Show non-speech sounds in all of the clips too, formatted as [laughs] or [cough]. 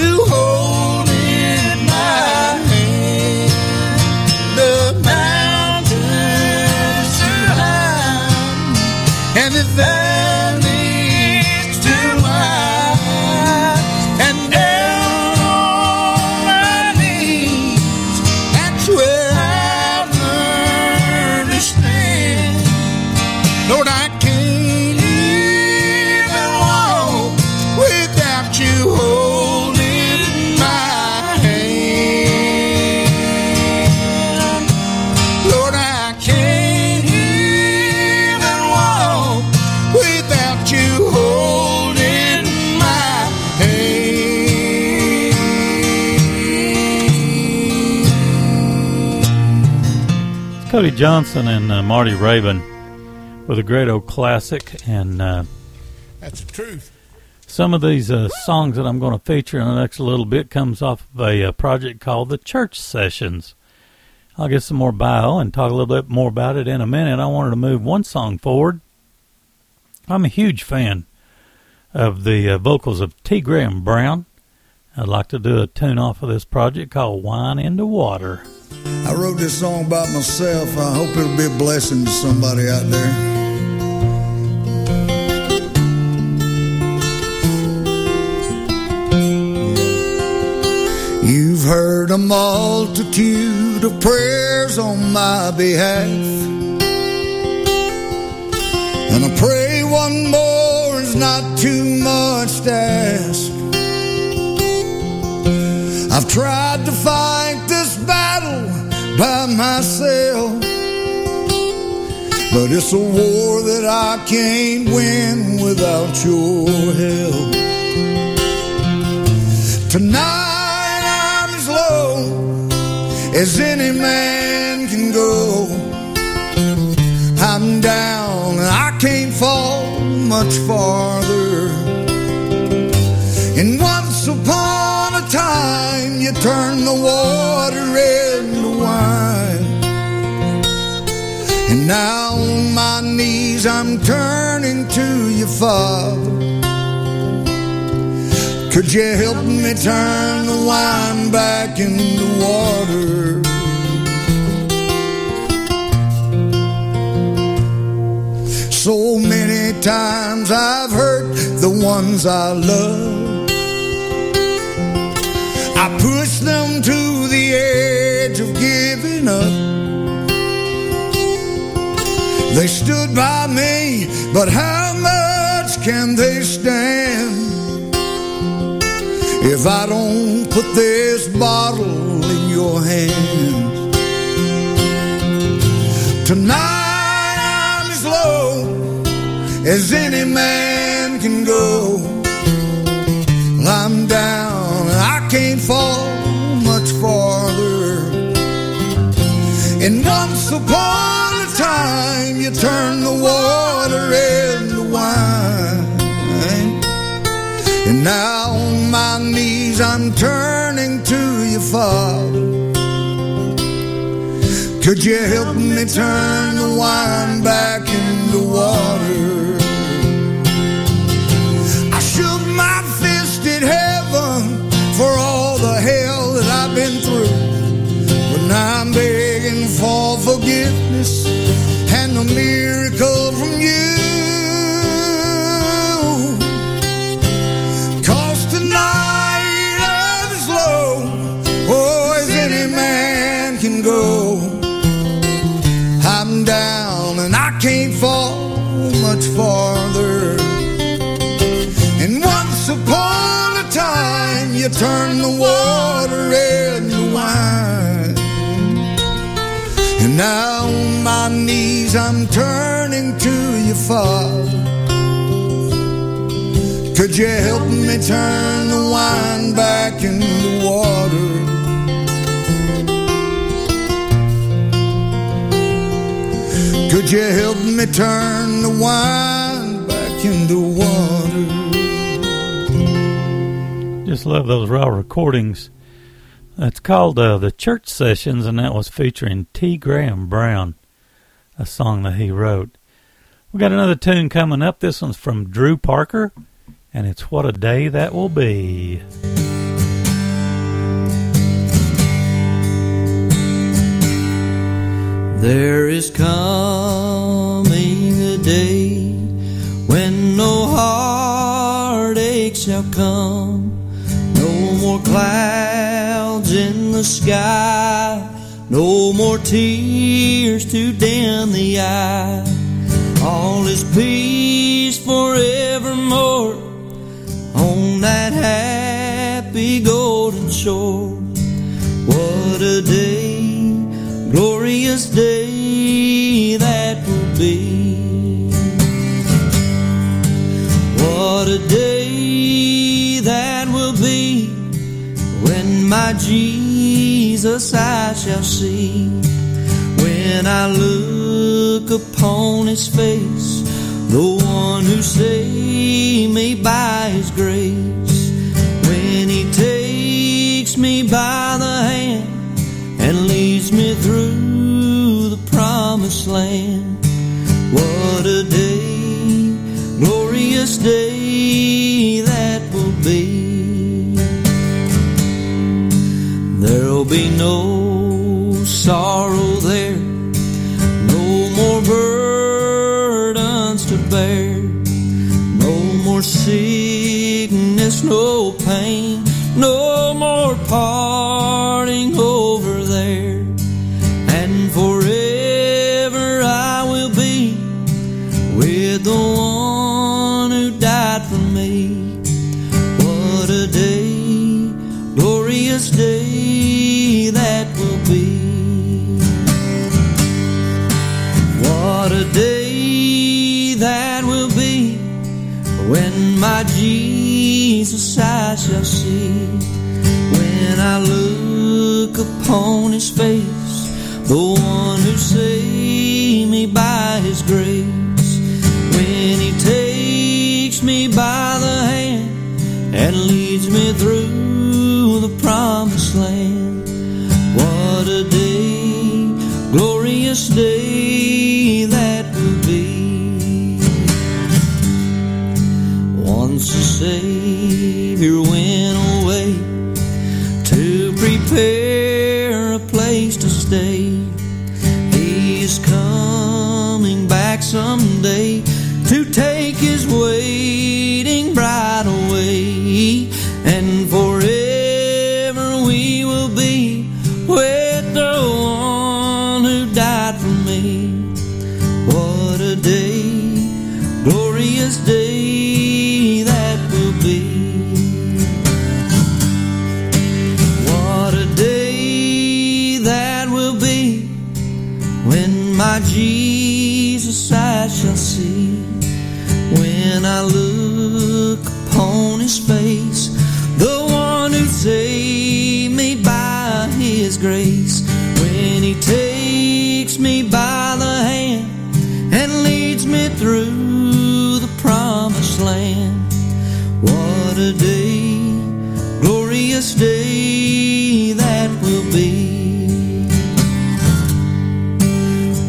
without you Johnson and uh, Marty Raybon with a great old classic, and uh, That's the truth. some of these uh, songs that I'm going to feature in the next little bit comes off of a, uh project called the Church Sessions. I'll get some more bio and talk a little bit more about it in a minute. I wanted to move one song forward. I'm a huge fan of the uh, vocals of T. Graham Brown. I'd like to do a tune off of this project called Wine into Water. I wrote this song about myself. I hope it'll be a blessing to somebody out there. You've heard a multitude of prayers on my behalf. And I pray one more is not too much to ask. Tried to fight this battle by myself. But it's a war that I can't win without your help. Tonight I'm as low as any man can go. I'm down and I can't fall much farther. You turn the water into wine. And now on my knees I'm turning to you, Father. Could you help me turn the wine back into water? So many times I've hurt the ones I love. I pushed them to the edge of giving up. They stood by me, but how much can they stand if I don't put this bottle in your hand? Tonight I'm as low as any man can go. Once upon a time, you turn the water into wine. And now on my knees, I'm turning to you, Father. Could you help me turn the wine back into water? You turn the water into wine. And now on my knees, I'm turning to you, Father. Could you help me turn the wine back into water? Could you help me turn the wine back into water? Just love those raw recordings. It's called uh, the Church Sessions, and that was featuring T. Graham Brown, a song that he wrote. We got another tune coming up. This one's from Drew Parker, and it's "What a Day That Will Be." There is coming a day when no heartache shall come, clouds in the sky, no more tears to dim the eye. All is peace forevermore on that happy golden shore. What a day! glorious day that will be. My Jesus I shall see. When I look upon his face, the one who saved me by his grace. When he takes me by the hand and leads me through the promised land. What a day, glorious day no sorrow there, no more burdens to bear, no more sickness, no pain, Jesus I shall see. When I look upon his face,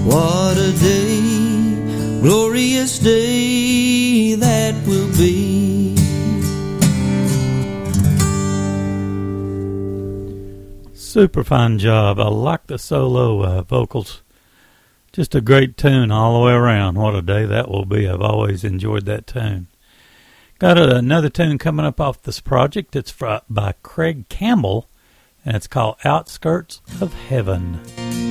What a day, glorious day that will be. Super fine job. I like the solo uh, vocals. Just a great tune all the way around. What a day that will be. I've always enjoyed that tune. Got another tune coming up off this project. It's by Craig Campbell, and it's called Outskirts of Heaven.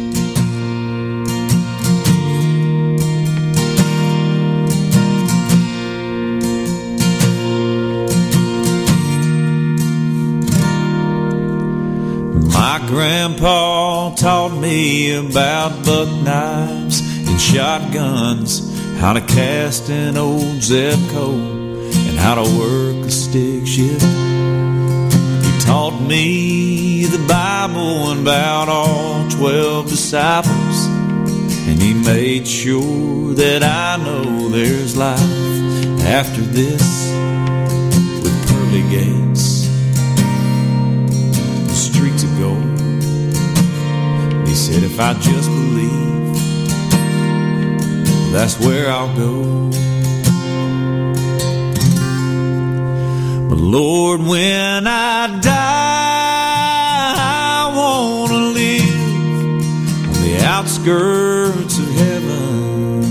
My grandpa taught me about buck knives and shotguns, how to cast an old Zebco, and how to work a stick shift. He taught me the Bible and about all twelve disciples, and he made sure that I know there's life after this with pearly gates said, if I just believe, that's where I'll go. But Lord, when I die, I want to live on the outskirts of heaven.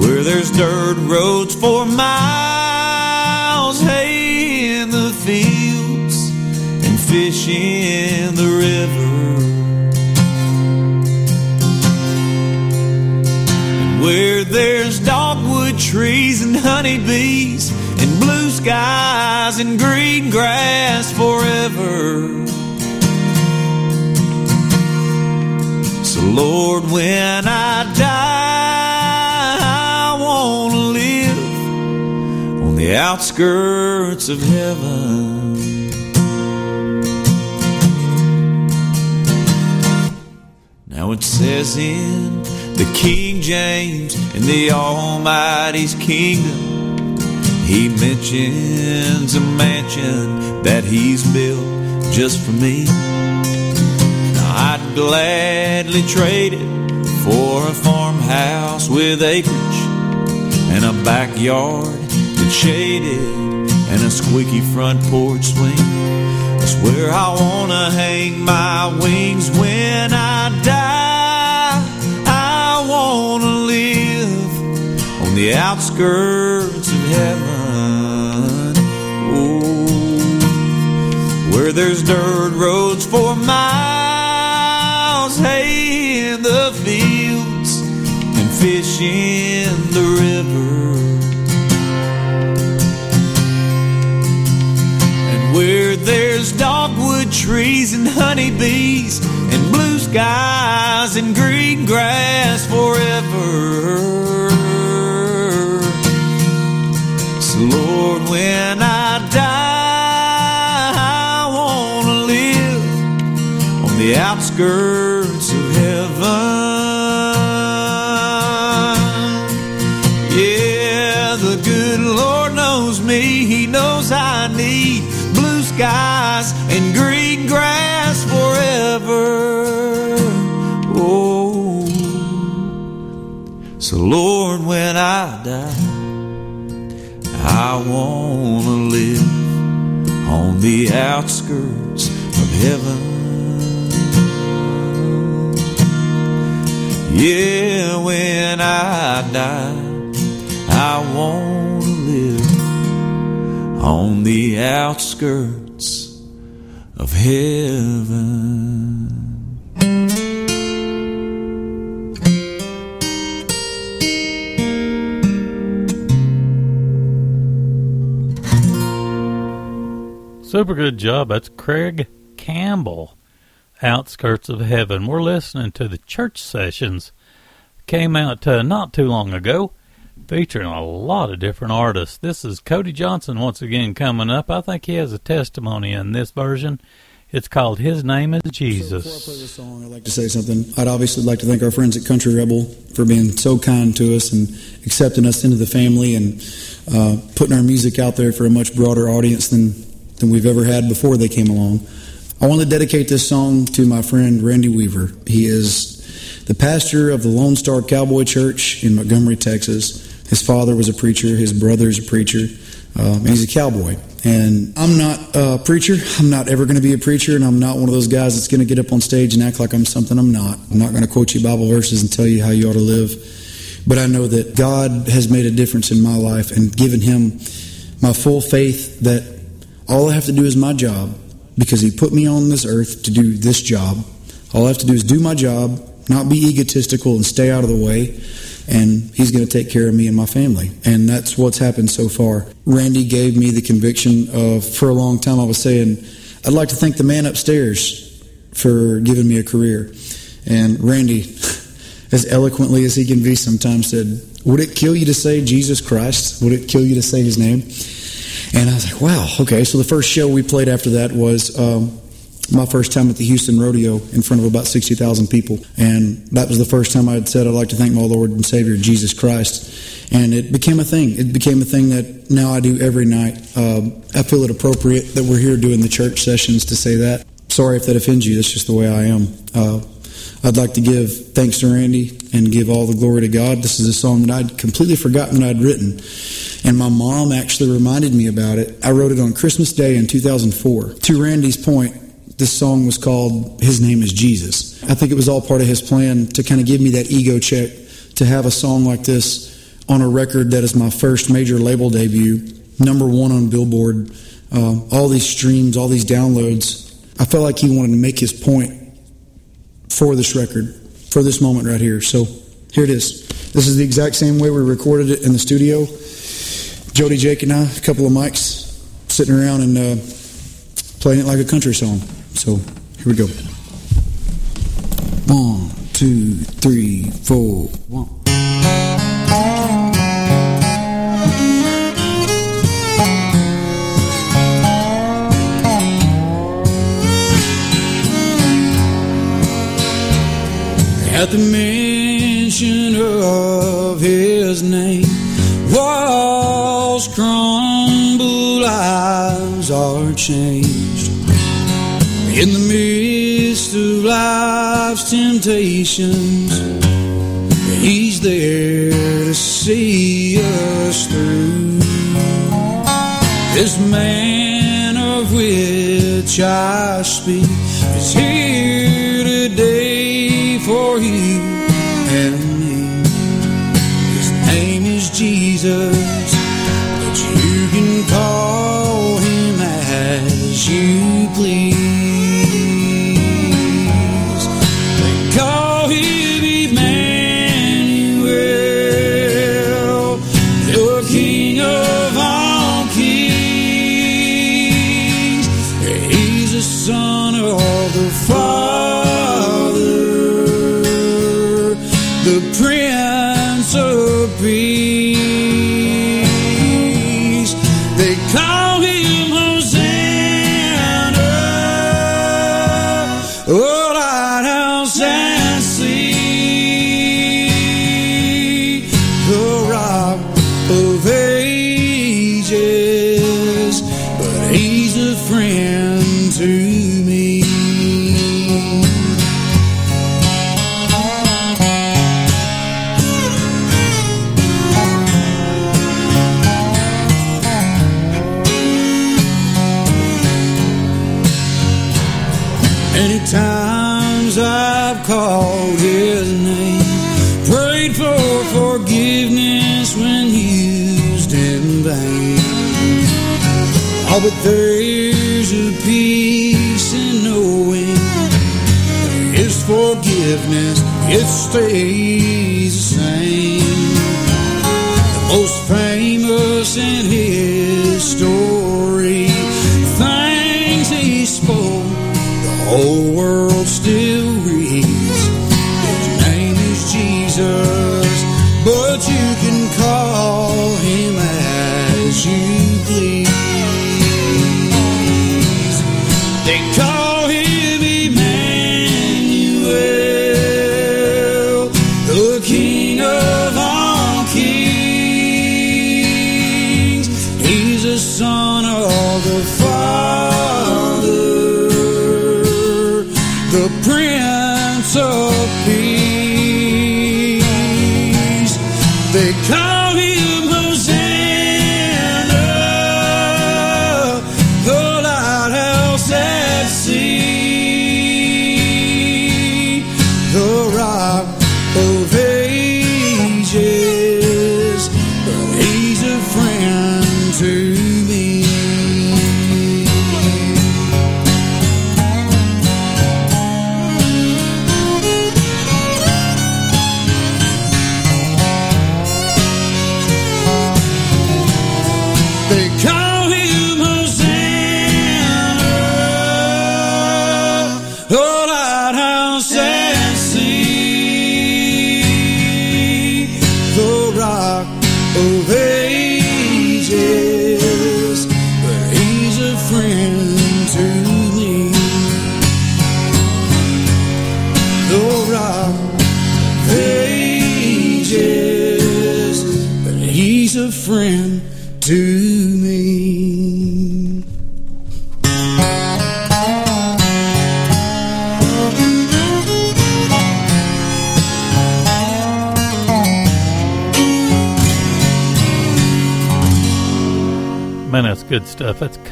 Where there's dirt roads for miles, hay in the fields, and fish trees and honeybees, and blue skies and green grass forever. So, Lord, when I die, I want to live on the outskirts of heaven. Now it says in the King James in the Almighty's kingdom, he mentions a mansion that he's built just for me. I'd gladly trade it for a farmhouse with acreage and a backyard that's shaded and a squeaky front porch swing. That's where I wanna hang my wings when I die. The outskirts of heaven. Oh, where there's dirt roads for miles, hay in the fields, and fish in the river. And where there's dogwood trees and honeybees and blue skies and green grass forever. Outskirts of heaven. Yeah, the good Lord knows me. He knows I need blue skies and green grass forever. Oh, so Lord, when I die, I want to live on the outskirts of heaven. Yeah, when I die, I want to live on the outskirts of heaven. Super good job. That's Craig Campbell, Outskirts of Heaven. We're listening to the church sessions. Came out uh, not too long ago, featuring a lot of different artists. This is Cody Johnson once again coming up. I think he has a testimony in this version. It's called His Name is Jesus. So before I play this song, I'd like to say something. I'd obviously like to thank our friends at Country Rebel for being so kind to us and accepting us into the family and uh, putting our music out there for a much broader audience than than we've ever had before they came along. I want to dedicate this song to my friend Randy Weaver. He is the pastor of the Lone Star Cowboy Church in Montgomery, Texas. His father was a preacher, his brother is a preacher, um, and he's a cowboy. And I'm not a preacher. I'm not ever going to be a preacher, and I'm not one of those guys that's going to get up on stage and act like I'm something I'm not. I'm not going to quote you Bible verses and tell you how you ought to live. But I know that God has made a difference in my life and given him my full faith that all I have to do is my job because He put me on this earth to do this job. All I have to do is do my job, not be egotistical and stay out of the way, and He's going to take care of me and my family. And that's what's happened so far. Randy gave me the conviction of, for a long time, I was saying, I'd like to thank the man upstairs for giving me a career. And Randy, [laughs] as eloquently as he can be sometimes, said, Would it kill you to say Jesus Christ? Would it kill you to say his name? And I was like, wow, okay. So the first show we played after that was um, my first time at the Houston Rodeo in front of about 60,000 people. And that was the first time I had said, I'd like to thank my Lord and Savior, Jesus Christ. And it became a thing. It became a thing that now I do every night. Uh, I feel it appropriate that we're here doing the church sessions to say that. Sorry if that offends you. That's just the way I am. Uh, I'd like to give thanks to Randy and give all the glory to God. This is a song that I'd completely forgotten that I'd written. And my mom actually reminded me about it. I wrote it on Christmas Day in 2004. To Randy's point, this song was called His Name is Jesus. I think it was all part of his plan to kind of give me that ego check to have a song like this on a record that is my first major label debut, number one on Billboard, uh, all these streams, all these downloads. I felt like he wanted to make his point for this record, for this moment right here. So here it is. This is the exact same way we recorded it in the studio. Jody, Jake, and I, a couple of mics, sitting around and uh, playing it like a country song. So here we go. One, two, three, four, one. At the mention of his name, crumble, lives are changed. In the midst of life's temptations, He's there to see us through. This man of which I speak is here today for you and me. His name is Jesus, you friend to me. Many times I've called his name, prayed for forgiveness when used in vain. Oh, but there's forgiveness, it stays the same. The most famous in his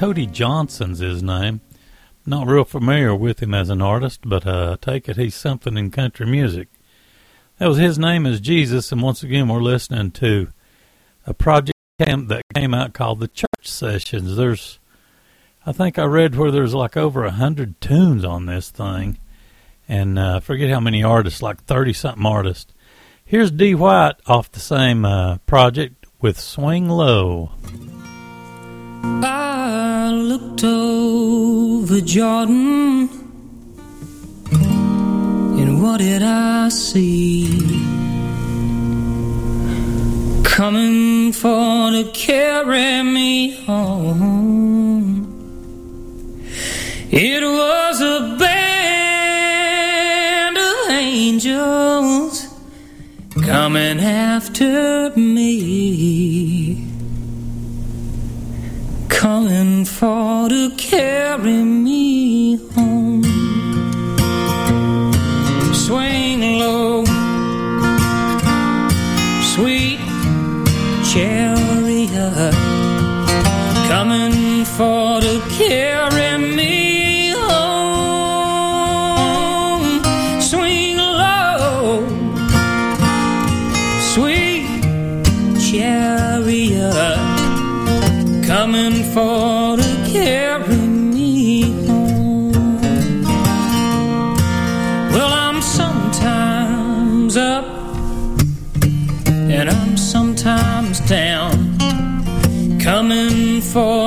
Cody Johnson's his name. Not real familiar with him as an artist, but uh, take it he's something in country music. That was his name is Jesus, and once again we're listening to a project that came out called the Church Sessions. There's, I think I read where there's like over a hundred tunes on this thing, and uh, forget how many artists, like thirty something artists. Here's Dee White off the same uh, project with Swing Low. I looked over Jordan, and what did I see? Coming for to carry me home. It was a band of angels coming after me coming for to carry me home. Swing low, sweet chariot, coming for to carry me for to carry me home. Well, I'm sometimes up and I'm sometimes down, coming for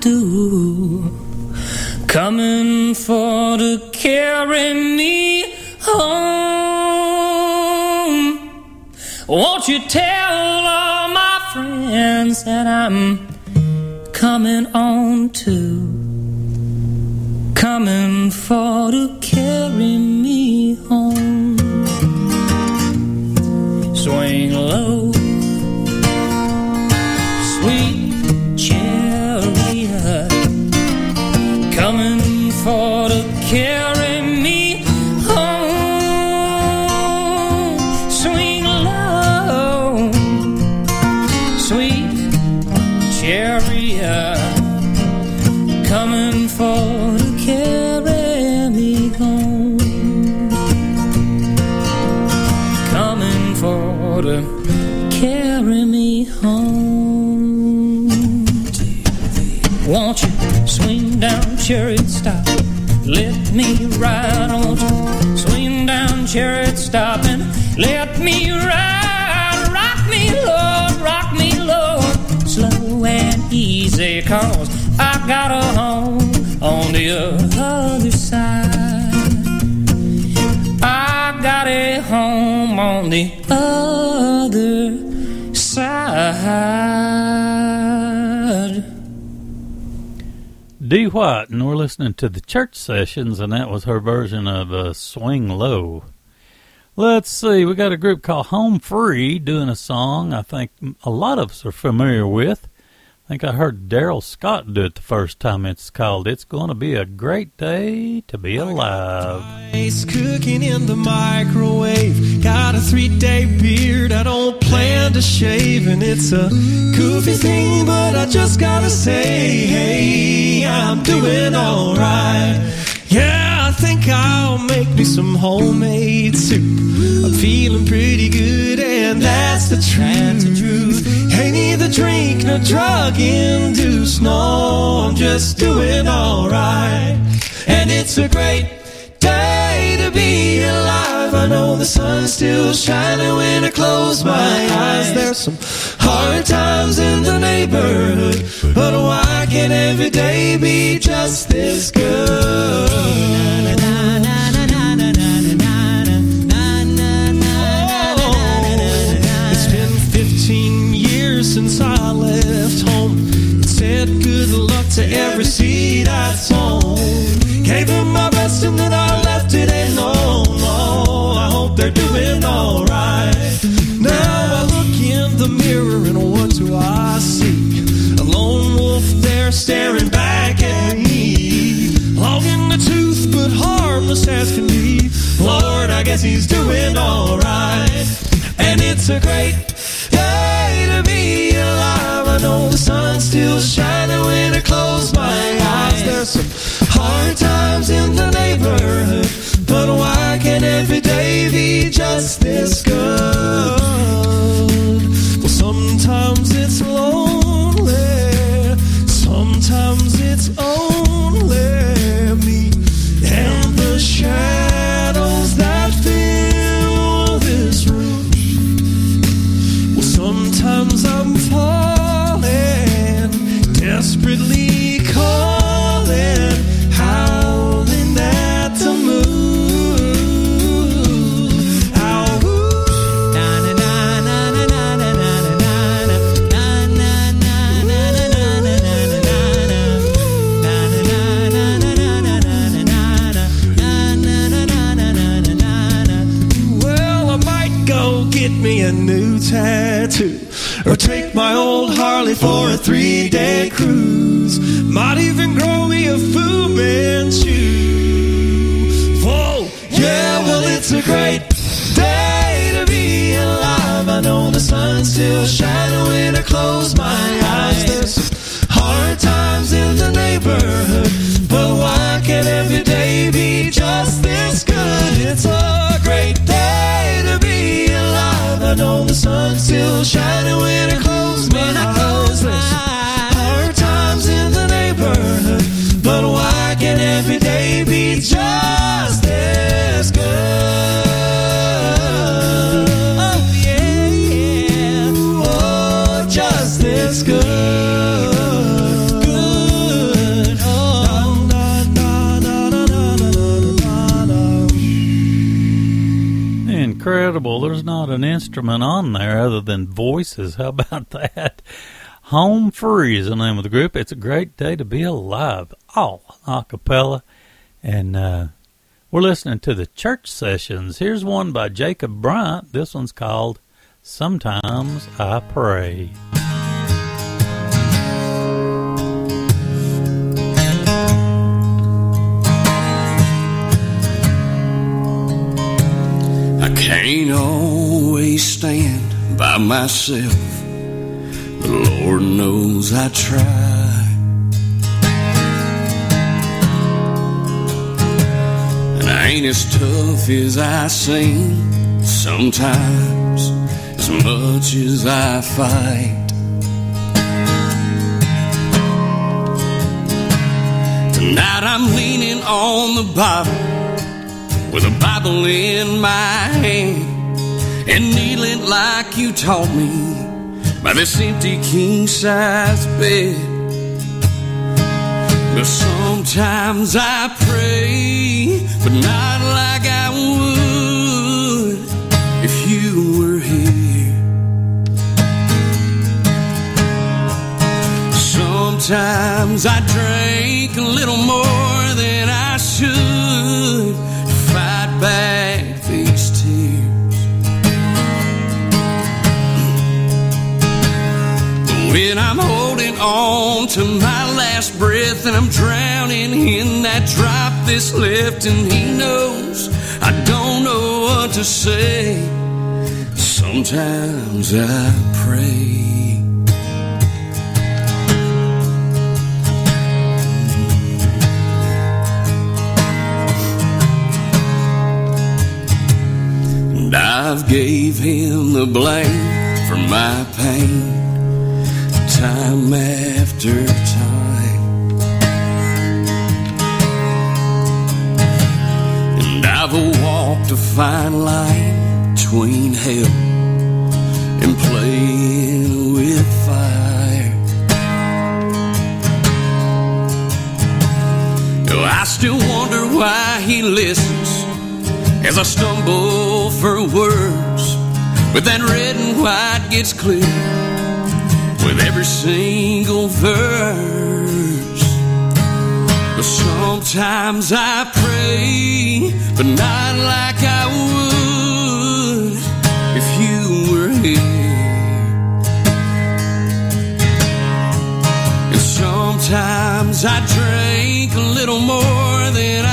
do. Coming for to carry me home. Won't you tell all my friends that I'm coming on too? Coming for to carry me home. Swing low, chariot, stop and let me ride? Rock me, Lord, rock me, Lord, slow and easy, cause I got a home on the other side. I got a home on the other side. Dee White, and we're listening to the church sessions, and that was her version of uh, Swing Low. Let's see, we got a group called Home Free doing a song I think a lot of us are familiar with. I think I heard Darrell Scott do it the first time. It's called It's Gonna Be a Great Day to Be Alive. Ice cooking in the microwave. Got a three day beard. I don't plan to shave, and it's a goofy thing, but I just gotta say, hey, I'm doing alright. Yeah, think I'll make me some homemade soup. I'm feeling pretty good, and that's the truth. Ain't neither drink nor drug induced. No, I'm just doing alright. And it's a great day to be alive. I know the sun's still shining when I close my eyes. There's some hard times in the neighborhood, but why can't every day be just this good? It's been 15 years since I left home. It said good luck to every seed I sown. Gave them my best and then I wolf there staring back at me. Long in the tooth, but harmless as can be. Lord, I guess he's doing alright. And it's a great day to be alive. I know the sun's still shining when I close my eyes. There's some hard times in the neighborhood, but why can't every day be just this good? Well, sometimes it's lonely, sometimes it's only tattoo. Or take my old Harley for a three day cruise. Might even grow me a Fu Manchu. Whoa, yeah, well, it's a great day to be alive. I know the sun's still shining I close my eyes. There's hard times in the neighborhood, but why can't every day be just this good? It's a great day. I know the sun's still shining when I close my eyes. Hard times in the neighborhood, but why can't every day be just incredible. There's not an instrument on there other than voices. How about [laughs] that? Home Free is the name of the group. It's a great day to be alive. All a cappella. And uh, we're listening to the church sessions. Here's one by Jacob Bryant. This one's called Sometimes I Pray. I can't always stand by myself. The Lord knows I try. And I ain't as tough as I seem sometimes, as much as I fight. Tonight I'm leaning on the Bible with a Bible in my hand and kneeling like you taught me by this empty king size bed. But sometimes I pray, but not like I would if you were here. Sometimes I drink a little more than I should on to my last breath and I'm drowning in that drop that's left, and He knows I don't know what to say. Sometimes I pray. And I've gave him the blame for my pain time after time. And I've walked a fine line between hell and playing with fire. I still wonder why he listens as I stumble for words. But that red and white gets clear with every single verse. But sometimes I pray, but not like I would if you were here. And sometimes I drink a little more than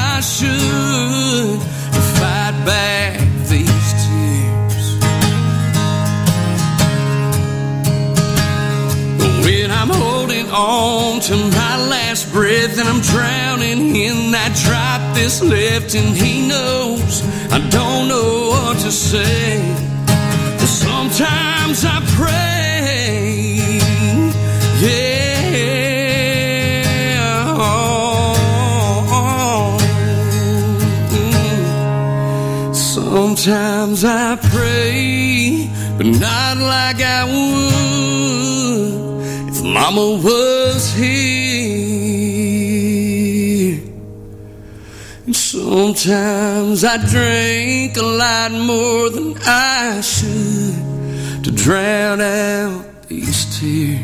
on to my last breath and I'm drowning in that drop that's left, and He knows I don't know what to say. But sometimes I pray, yeah. Sometimes I pray, but not like I would Mama was here. And sometimes I drink a lot more than I should to drown out these tears.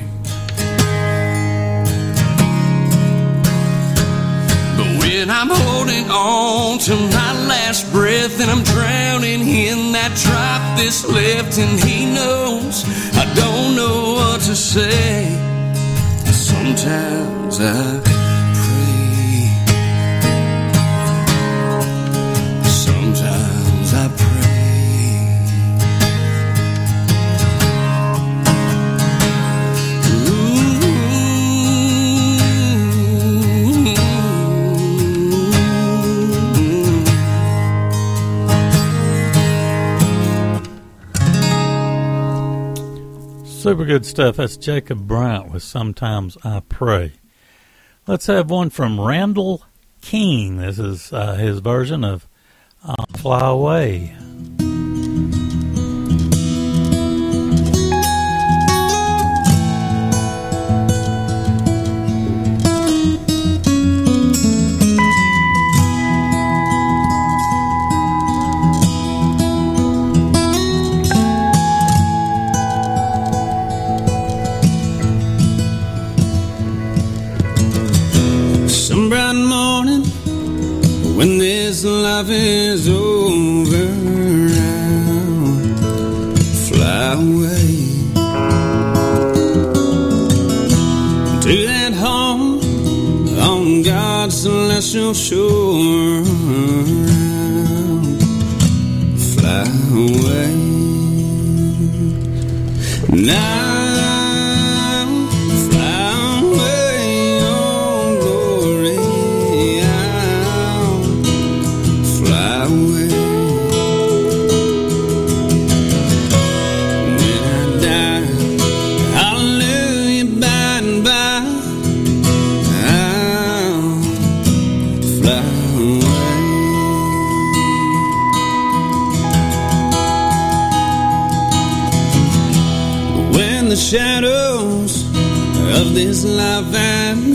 But when I'm holding on to my last breath and I'm drowning in that drop that's left, and He knows I don't know what to say. Sometimes I Super good stuff. That's Jacob Bryant with Sometimes I Pray. Let's have one from Randall King. This is uh, his version of I'll Fly Away. This life is over. I'll fly away to that home on God's celestial shore. Fly away now. Shadows of this life have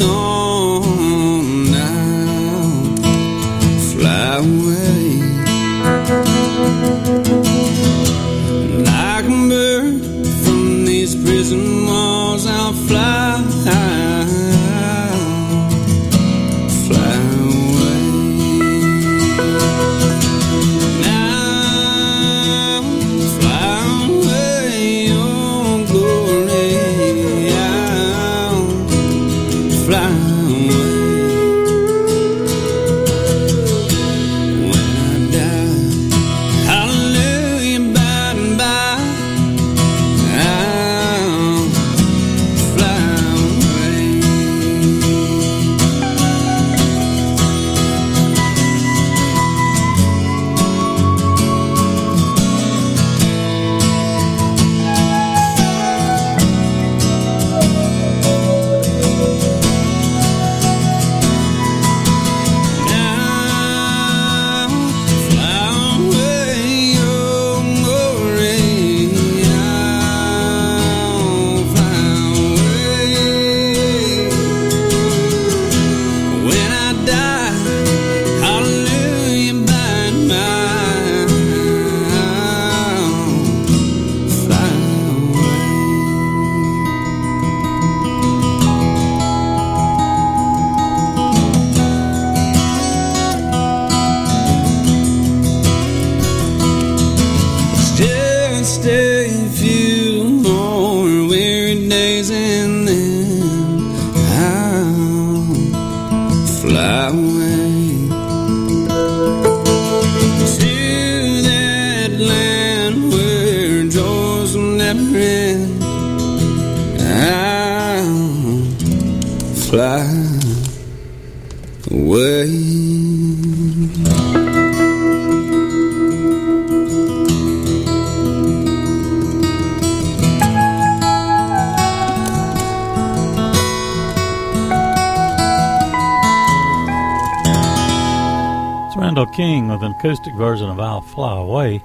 version of I'll Fly Away.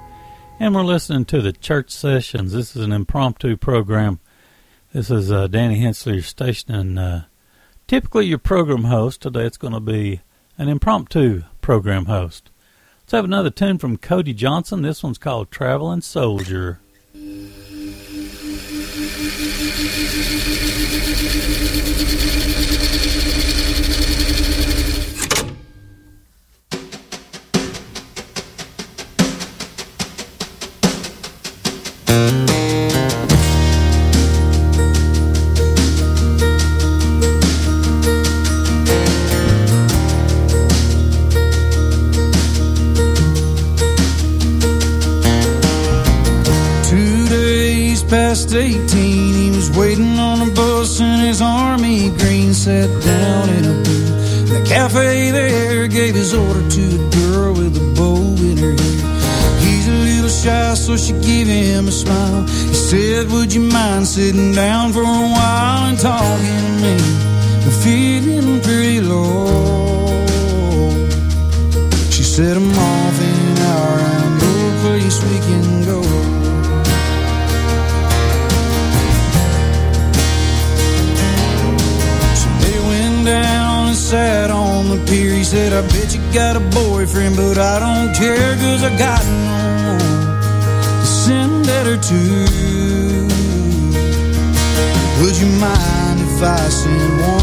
And we're listening to the Church Sessions. This is an impromptu program. This is uh, Danny Hensley, your station, and uh, typically your program host. Today it's going to be an impromptu program host. Let's have another tune from Cody Johnson. This one's called Traveling Soldier. Past 18, he was waiting on a bus in his army green. Sat down in a booth. The cafe there gave his order to a girl with a bow in her hair. He's a little shy, so she gave him a smile. He said, Would you mind sitting down for a while send letter to. Would you mind if I sent one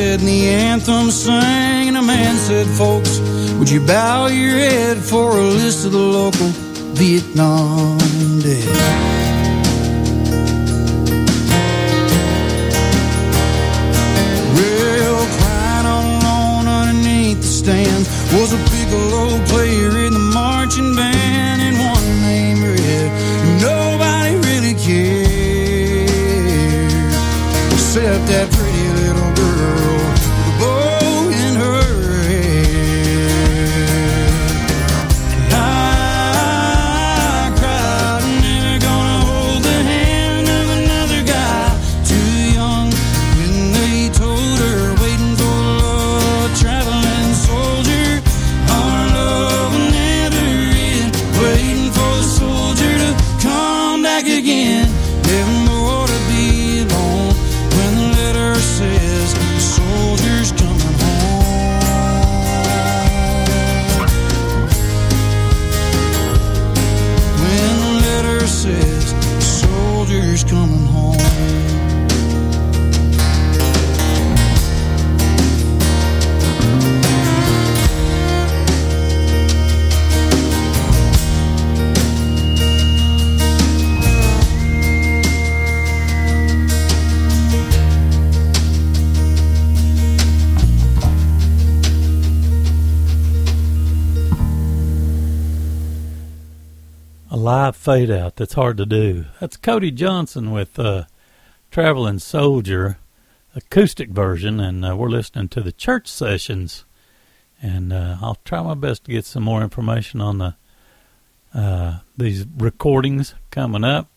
and the anthem sang, and a man said, Folks, would you bow your head for a list of the local Vietnam dead? Was a piccolo player in the marching band, and one name read, nobody really cared except that live fade out that's hard to do. That's Cody Johnson with uh, Traveling Soldier acoustic version, and uh, we're listening to the church sessions. And uh, I'll try my best to get some more information on the uh, these recordings coming up.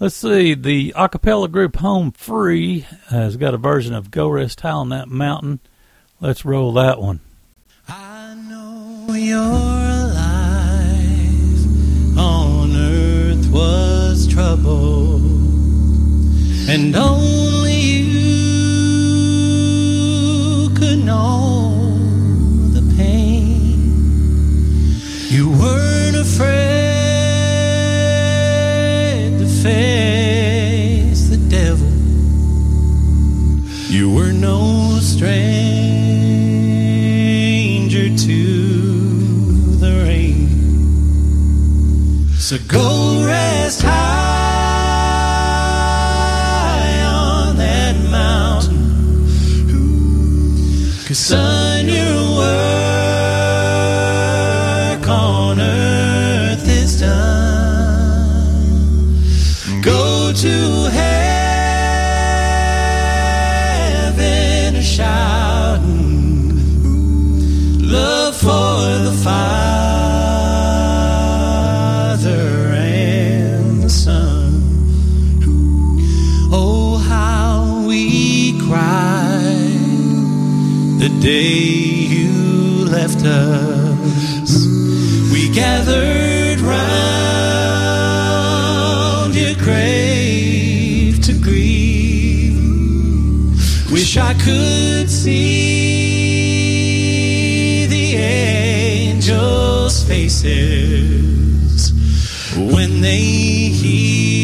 Let's see. The a cappella group Home Free has got a version of Go Rest High on That Mountain. Let's roll that one. Your life was trouble, and only you could know the pain. You weren't afraid to face the devil. You were no stranger So go rest high on that mountain. Cause son, your work on earth is done. Go to heaven could see the angels' faces when they hear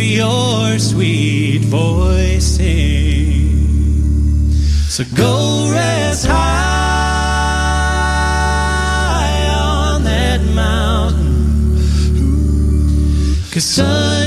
your sweet voice sing. So go rest high on that mountain. Cause son,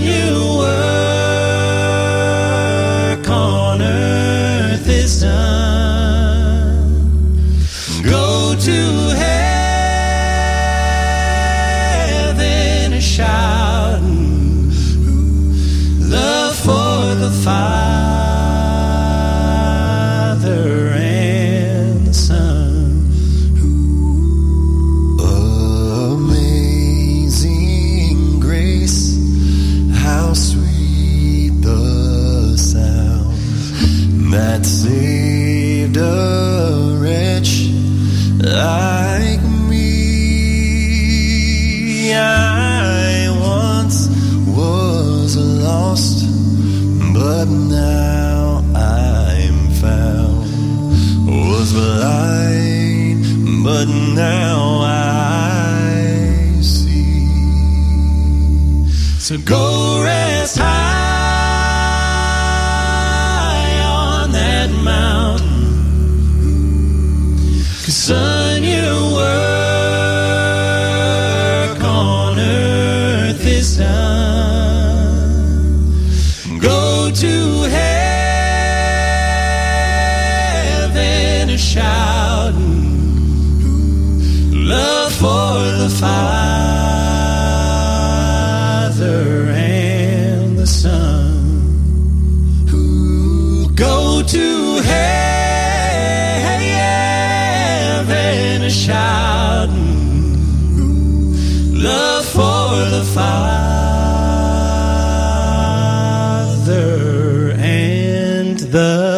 the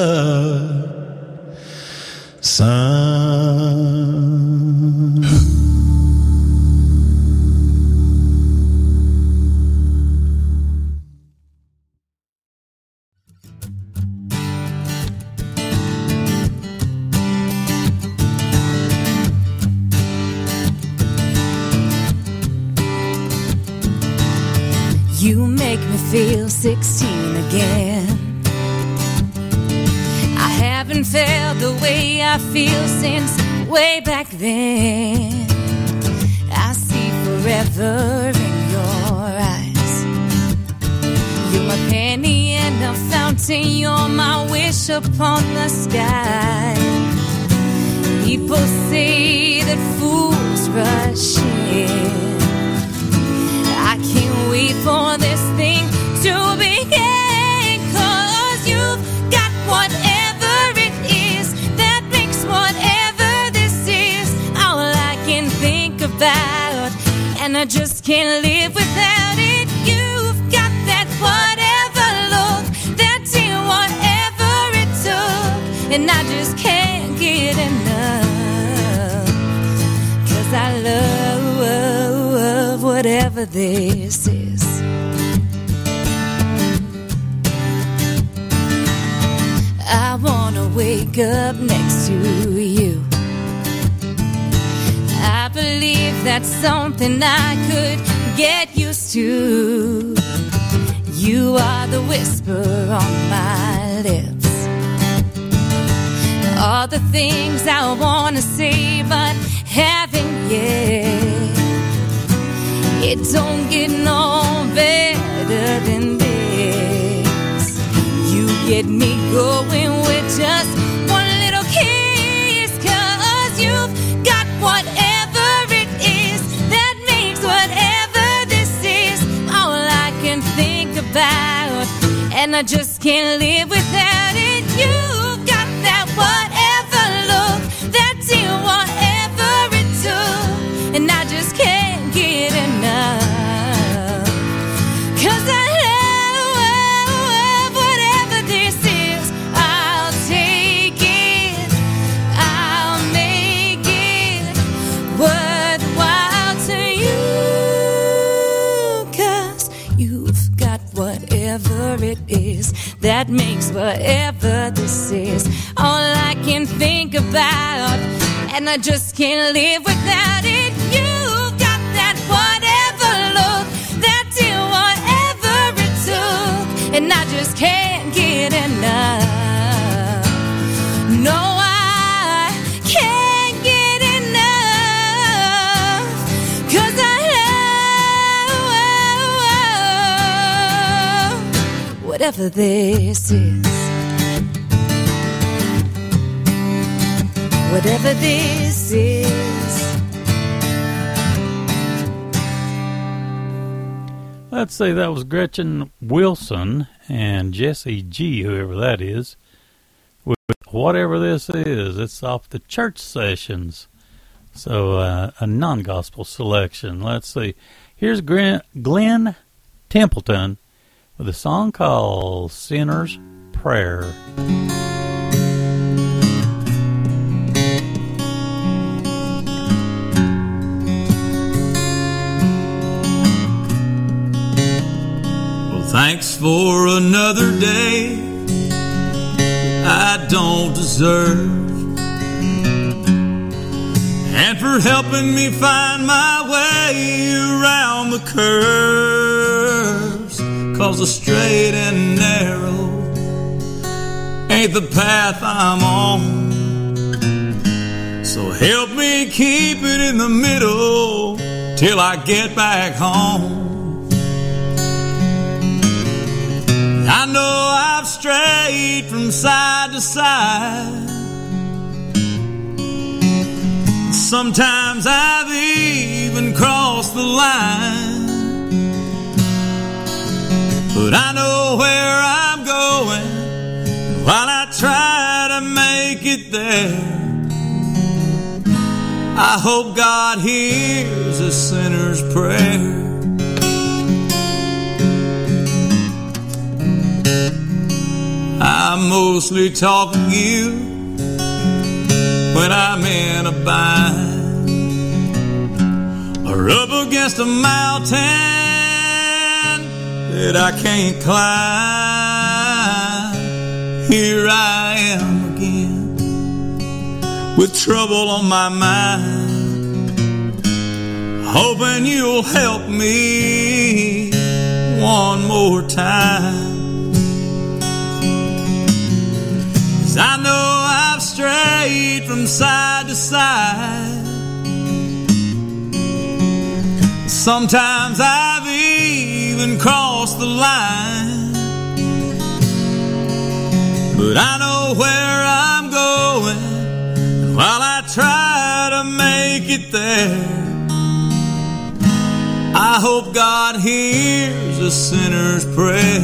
this is. Whatever this is. Let's say that was Gretchen Wilson and Jesse G, whoever that is. With whatever this is, it's off the church sessions. So, uh, a non gospel selection. Let's see. Here's Glen, Glen Templeton with a song called Sinner's Prayer. Thanks for another day I don't deserve. And for helping me find my way around the curves. Cause the straight and narrow ain't the path I'm on. So help me keep it in the middle till I get back home. I know I've strayed from side to side. Sometimes I've even crossed the line. But I know where I'm going. While I try to make it there, I hope God hears a sinner's prayer. I'm mostly talking you when I'm in a bind or up against a mountain that I can't climb. Here I am again with trouble on my mind, hoping you'll help me one more time. Cause I know I've strayed from side to side. Sometimes I've even crossed the line. But I know where I'm going. And while I try to make it there, I hope God hears a sinner's prayer.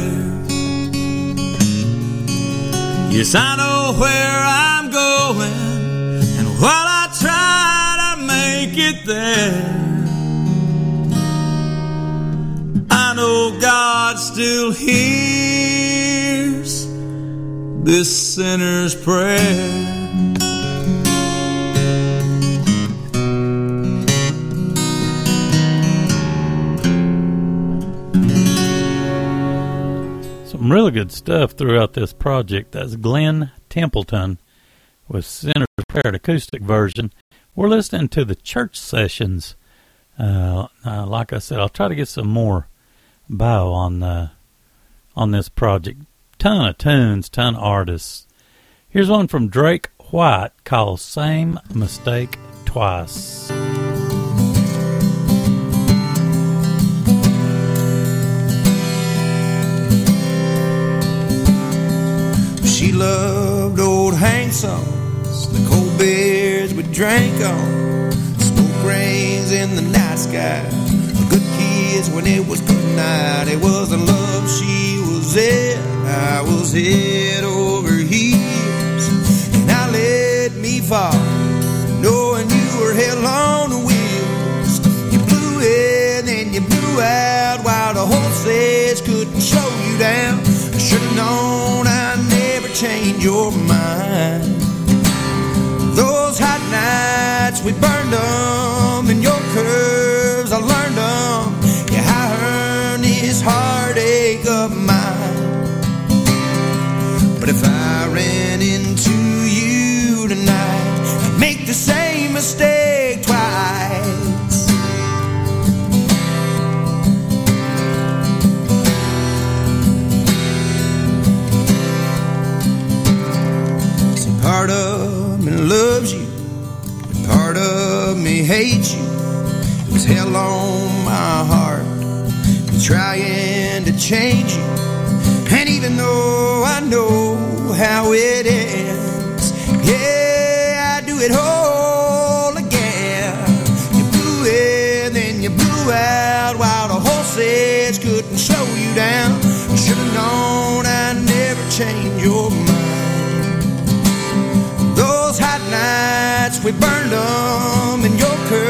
Yes, I know where I'm going, and while I try to make it there, God still hears this sinner's prayer. Some really good stuff throughout this project. That's Glen Templeton with Sinner's Prayer acoustic version. We're listening to the church sessions. Uh, uh, like I said, I'll try to get some more bio on uh, on this project. Ton of tunes, ton of artists. Here's one from Drake White called "Same Mistake Twice." She loved old Hank songs, the cold beers we drank on, smoke rings in the night sky, kids when it was good night. It wasn't love she was in, I was head over heels, and I let me fall, knowing you were hell on the wheels. You blew in and you blew out while the horses couldn't slow you down. I should have known I'd never change your mind. Those hot nights we burned them, and your curves I learned them. Hates you. It was hell on my heart, been trying to change you. And even though I know how it ends, yeah, I do it whole again. You blew in, then you blew out while the horses couldn't slow you down. Should've known I'd never change your mind. Hot nights we burned them in your curves.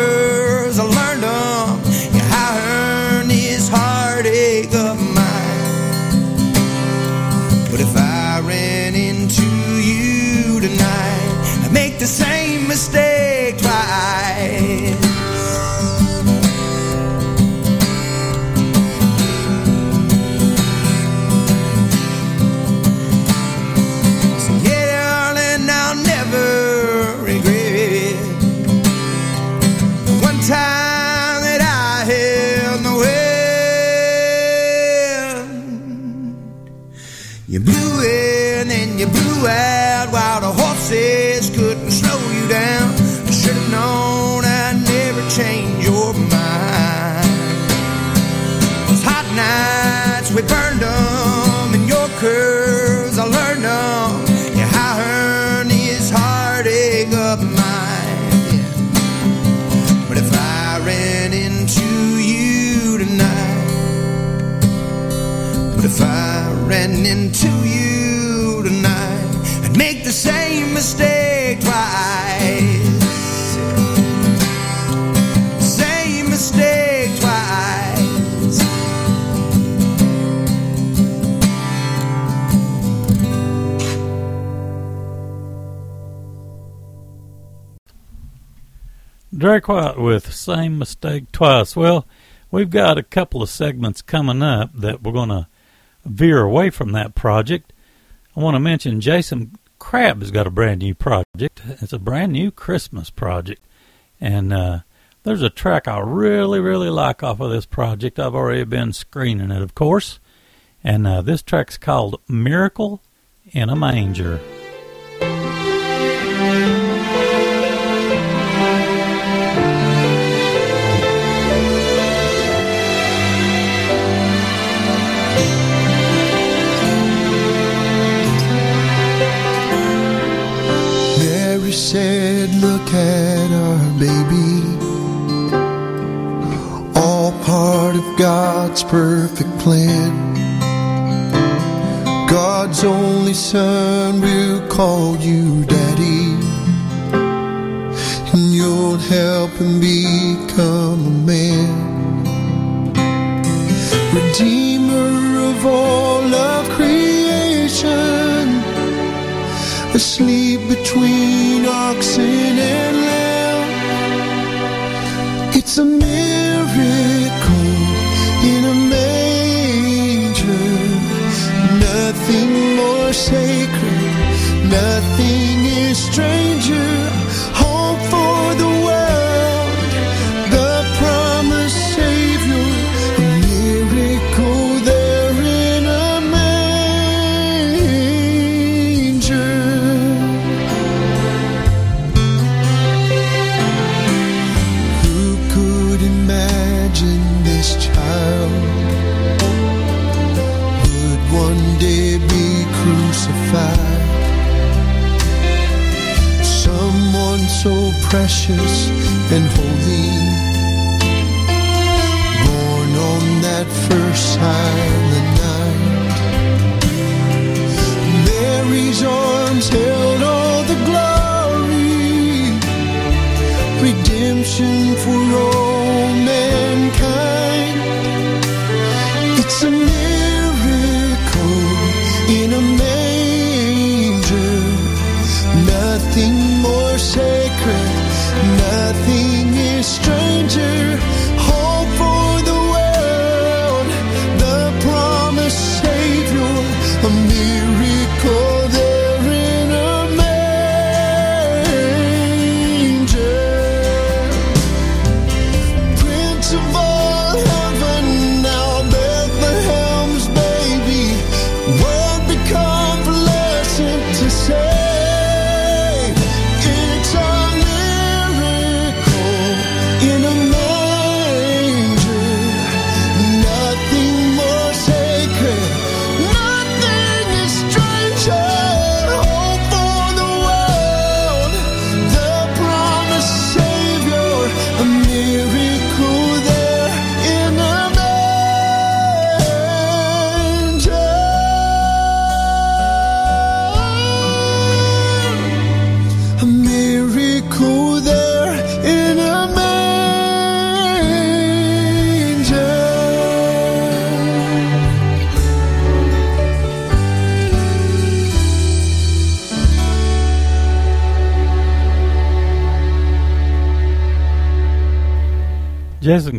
Drake White with Same Mistake Twice. Well, we've got a couple of segments coming up that we're going to veer away from that project. I want to mention Jason Crabb has got a brand new project. It's a brand new Christmas project. And uh, there's a track I really, really like off of this project. I've already been screening it, of course. And uh, this track's called Miracle in a Manger. Said, Look at our baby. All part of God's perfect plan. God's only son will call you daddy. And you'll help him become a man. Redeemer of all of creation asleep between oxen and lamb. It's a miracle in a manger. Nothing more sacred, nothing is stranger.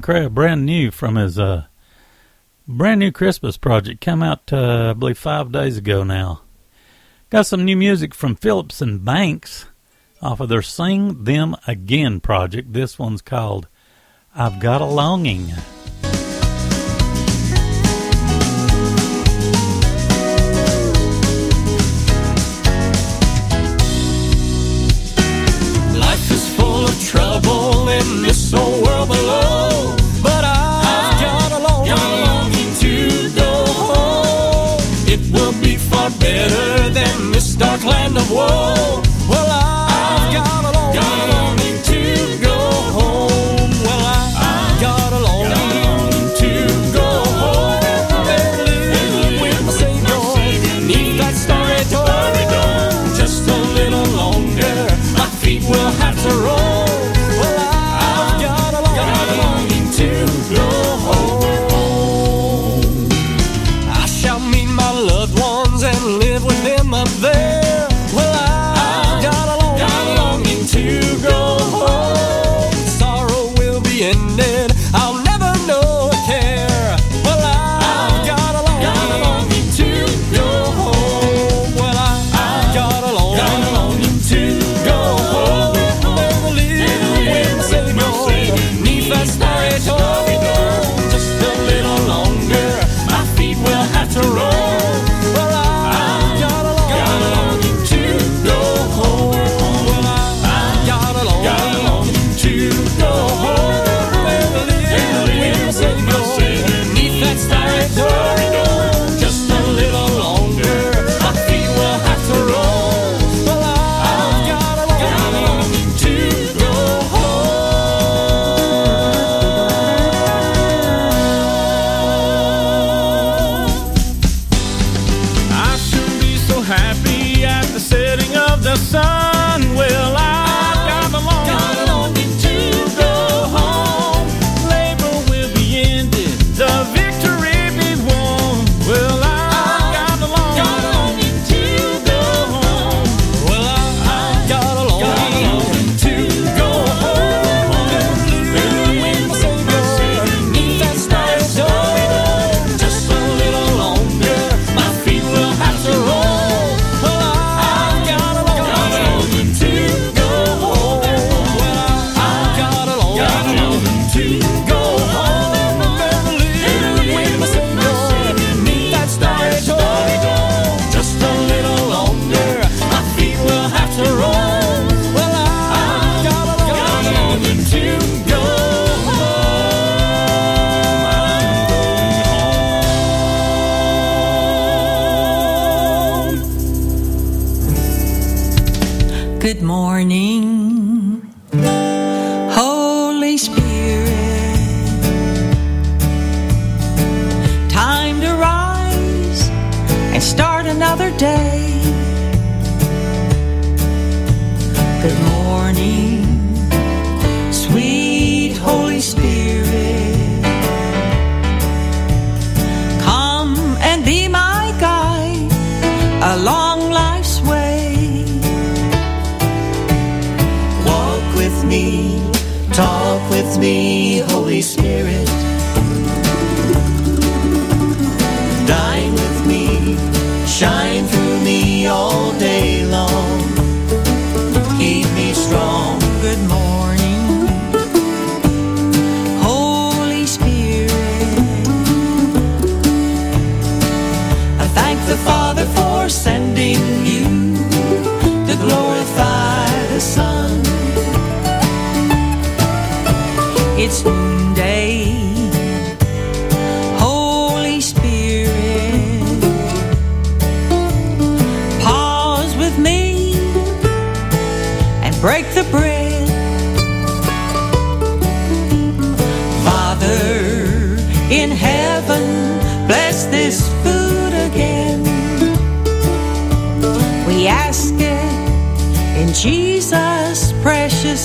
Brand new from his uh, brand new Christmas project. Come out, uh, I believe, five days ago now. Got some new music from Phillips and Banks off of their Sing Them Again project. This one's called I've Got a Longing.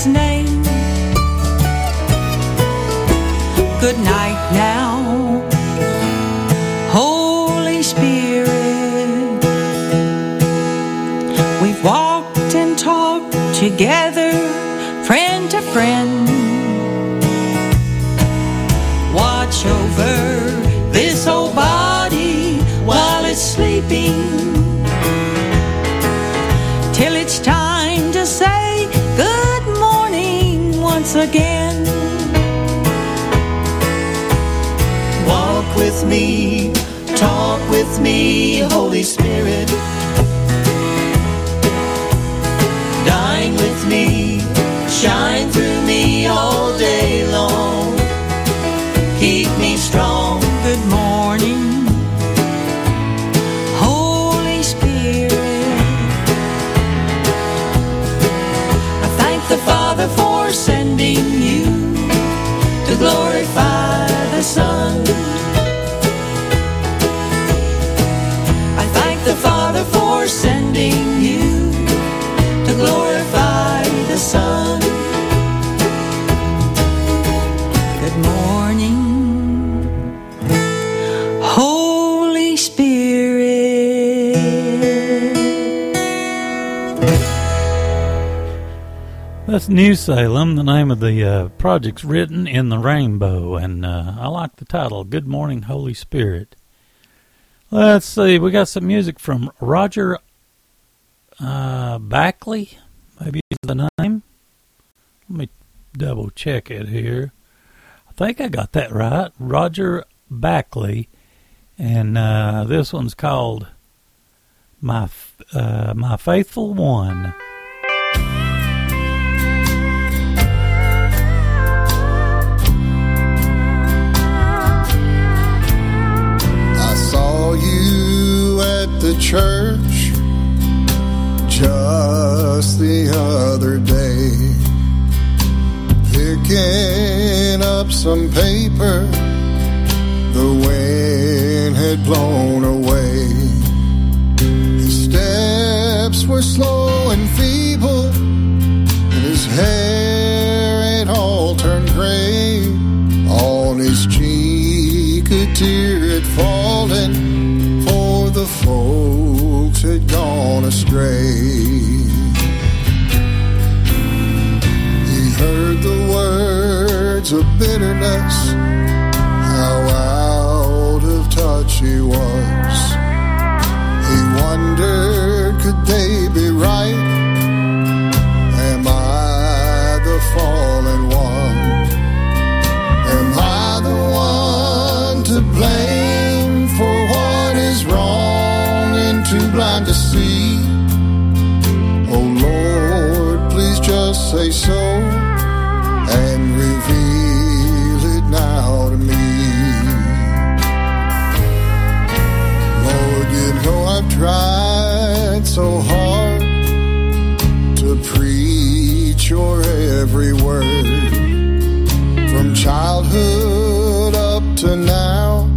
his name. Good night now, Holy Spirit. We've walked and talked together again. Walk with me, talk with me, Holy Spirit. Dine with me, shine That's New Salem. The name of the uh, project's written in the rainbow, and uh, I like the title. Good morning, Holy Spirit. Let's see. We got some music from Roger uh, Backley. Maybe is the name. Let me double check it here. I think I got that right. Roger Backley, and uh, this one's called "My uh, My Faithful One." The church just the other day, picking up some paper the wind had blown away. His steps were slow and feeble, and his hair had all turned gray. On his cheek a tear had fallen, the folks had gone astray. He heard the words of bitterness, how out of touch he was. He wondered, could they be right? Tried so hard to preach your every word from childhood up to now,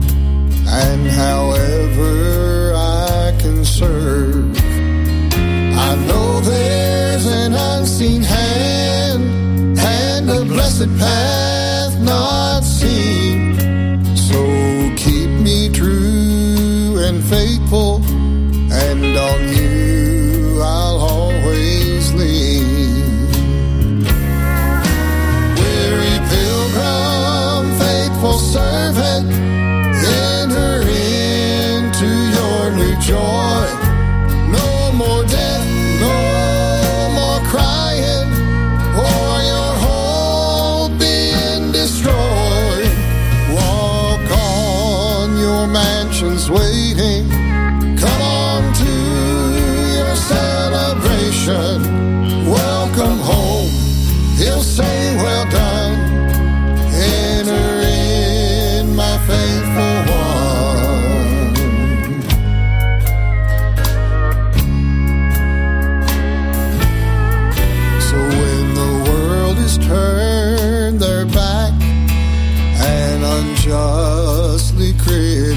and however I can serve. I know there's an unseen hand and a blessed path mansion's waiting. Come on to your celebration. Welcome home. He'll say, Well done.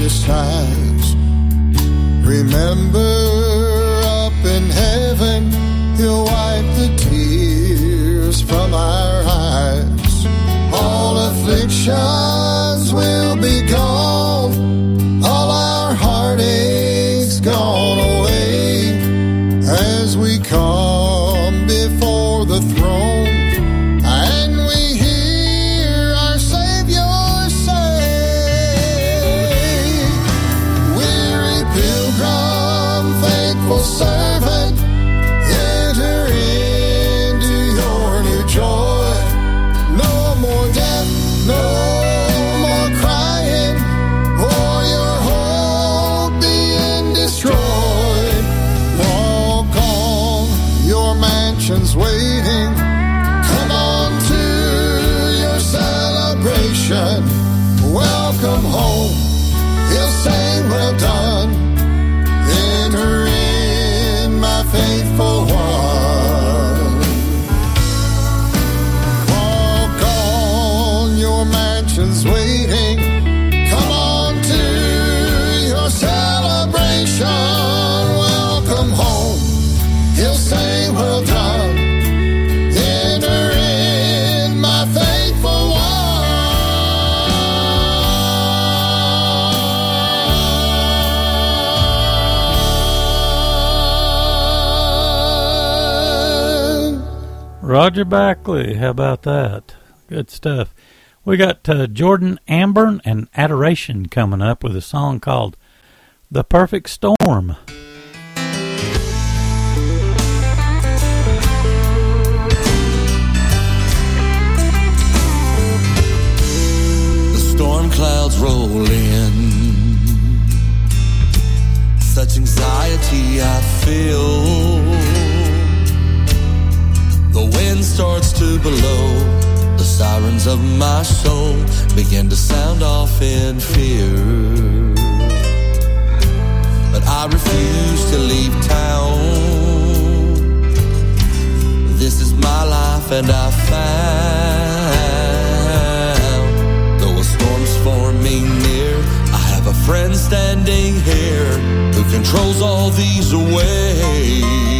Criticized, remember Roger Backley, how about that? Good stuff. We got uh, Jordan Amber and Adoration coming up with a song called The Perfect Storm. The storm clouds roll in. Such anxiety I feel. The wind starts to blow. The sirens of my soul begin to sound off in fear. But I refuse to leave town. This is my life, and I found. Though a storm's forming near, I have a friend standing here who controls all these waves.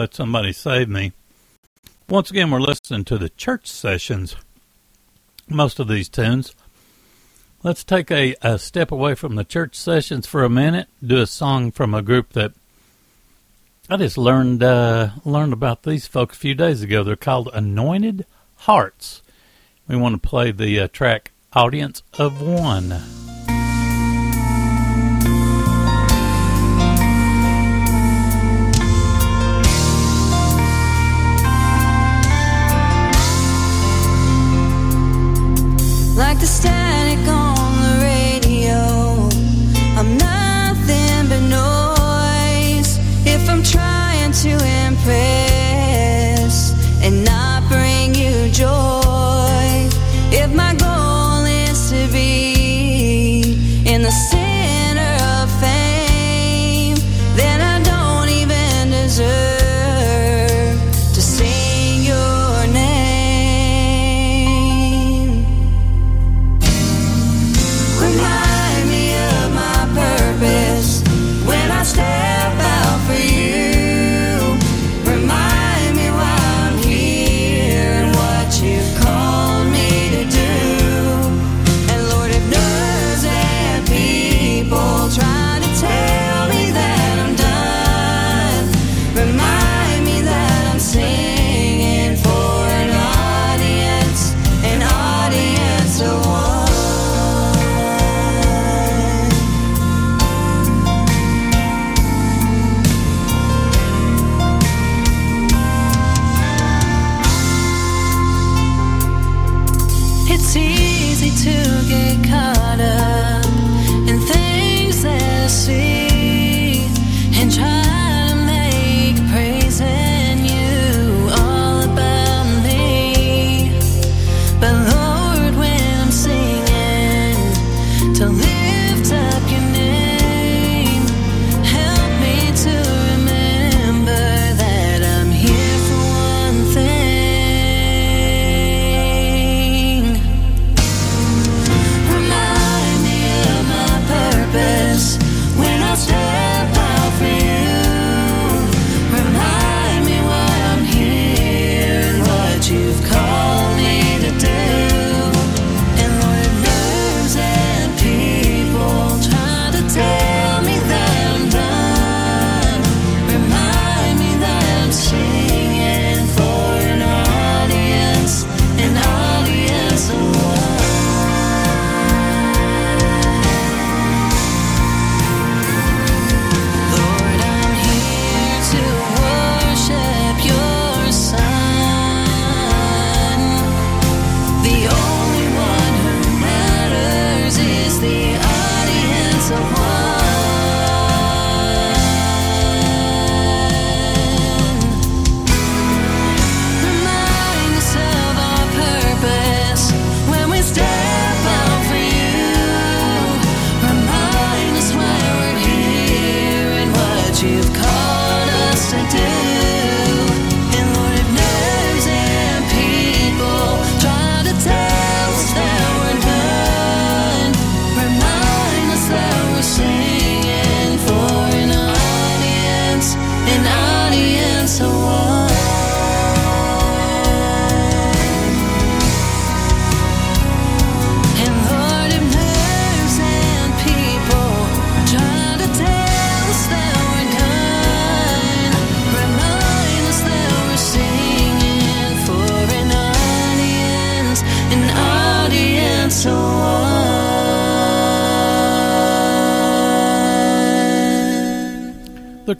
Let somebody save me. Once again, we're listening to the church sessions, most of these tunes. Let's take a, a step away from the church sessions for a minute, do a song from a group that I just learned uh, learned about these folks a few days ago. They're called Anointed Hearts. We want to play the uh, track Audience of One. like the to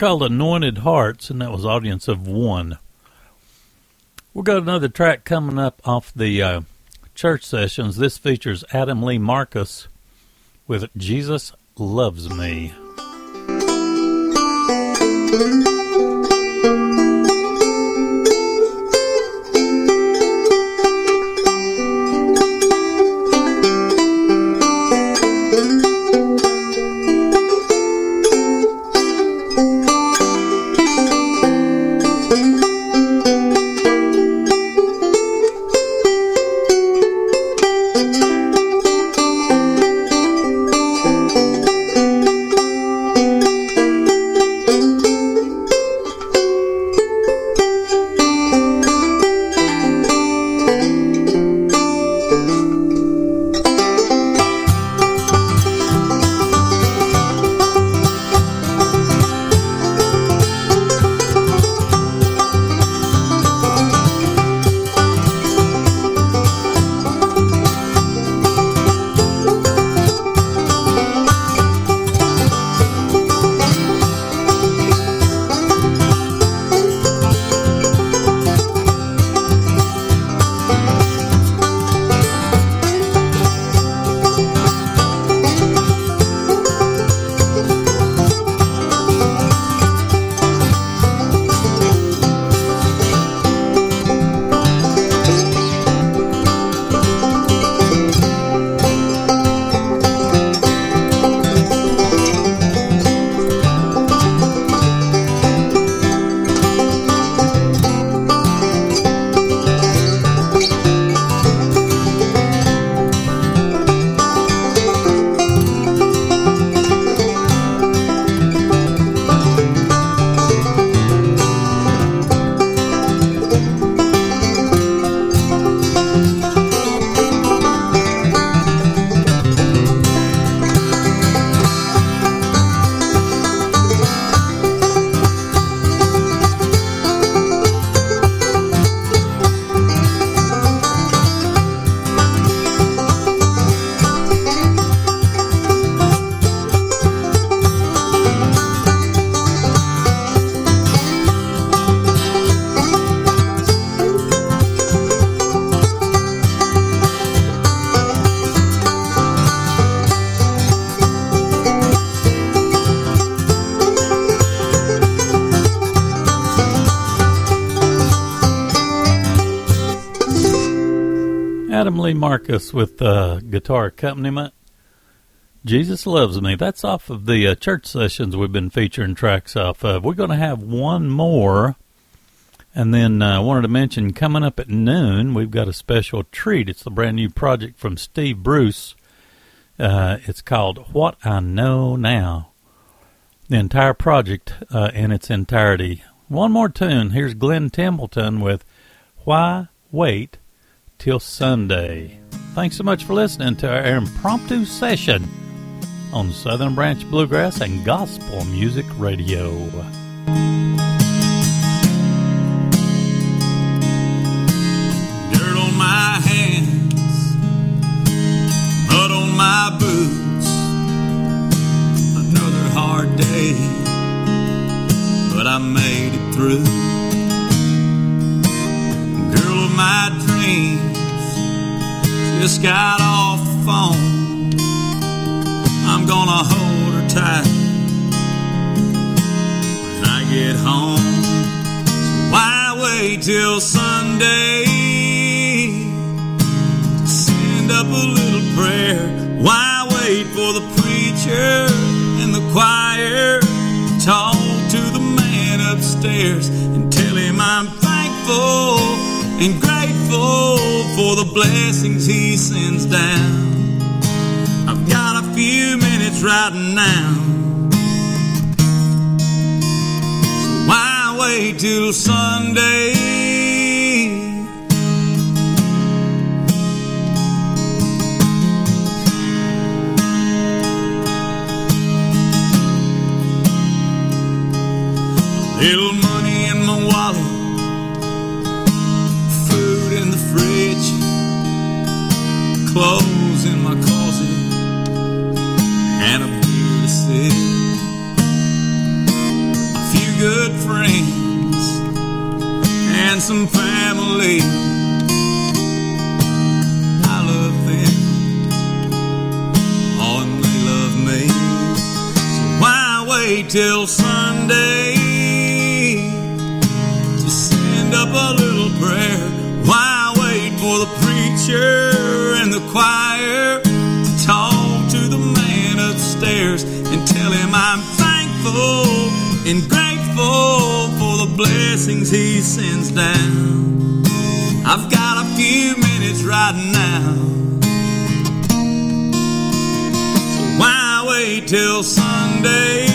called Anointed Hearts, and that was audience of one. We've got another track coming up off the uh, church sessions. This features Adam Lee Marcus with Jesus Loves Me. Marcus with uh, guitar accompaniment. Jesus Loves Me. That's off of the uh, church sessions we've been featuring tracks off of. We're going to have one more. And then I uh, wanted to mention coming up at noon, we've got a special treat. It's the brand new project from Steve Bruce. Uh, it's called What I Know Now. The entire project uh, in its entirety. One more tune. Here's Glen Templeton with Why Wait till Sunday. Thanks so much for listening to our impromptu session on Southern Branch Bluegrass and Gospel Music Radio. Got off the phone. I'm gonna hold her tight when I get home. So why wait till Sunday to send up a little prayer? Why wait for the preacher and the choir talk to the man upstairs and tell him I'm thankful and grateful the blessings he sends down. I've got a few minutes right now. So why wait till Sunday? and grateful for the blessings He sends down. I've got a few minutes right now. So why wait till Sunday?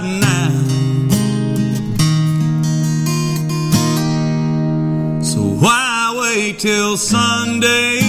right now. So why wait till Sunday?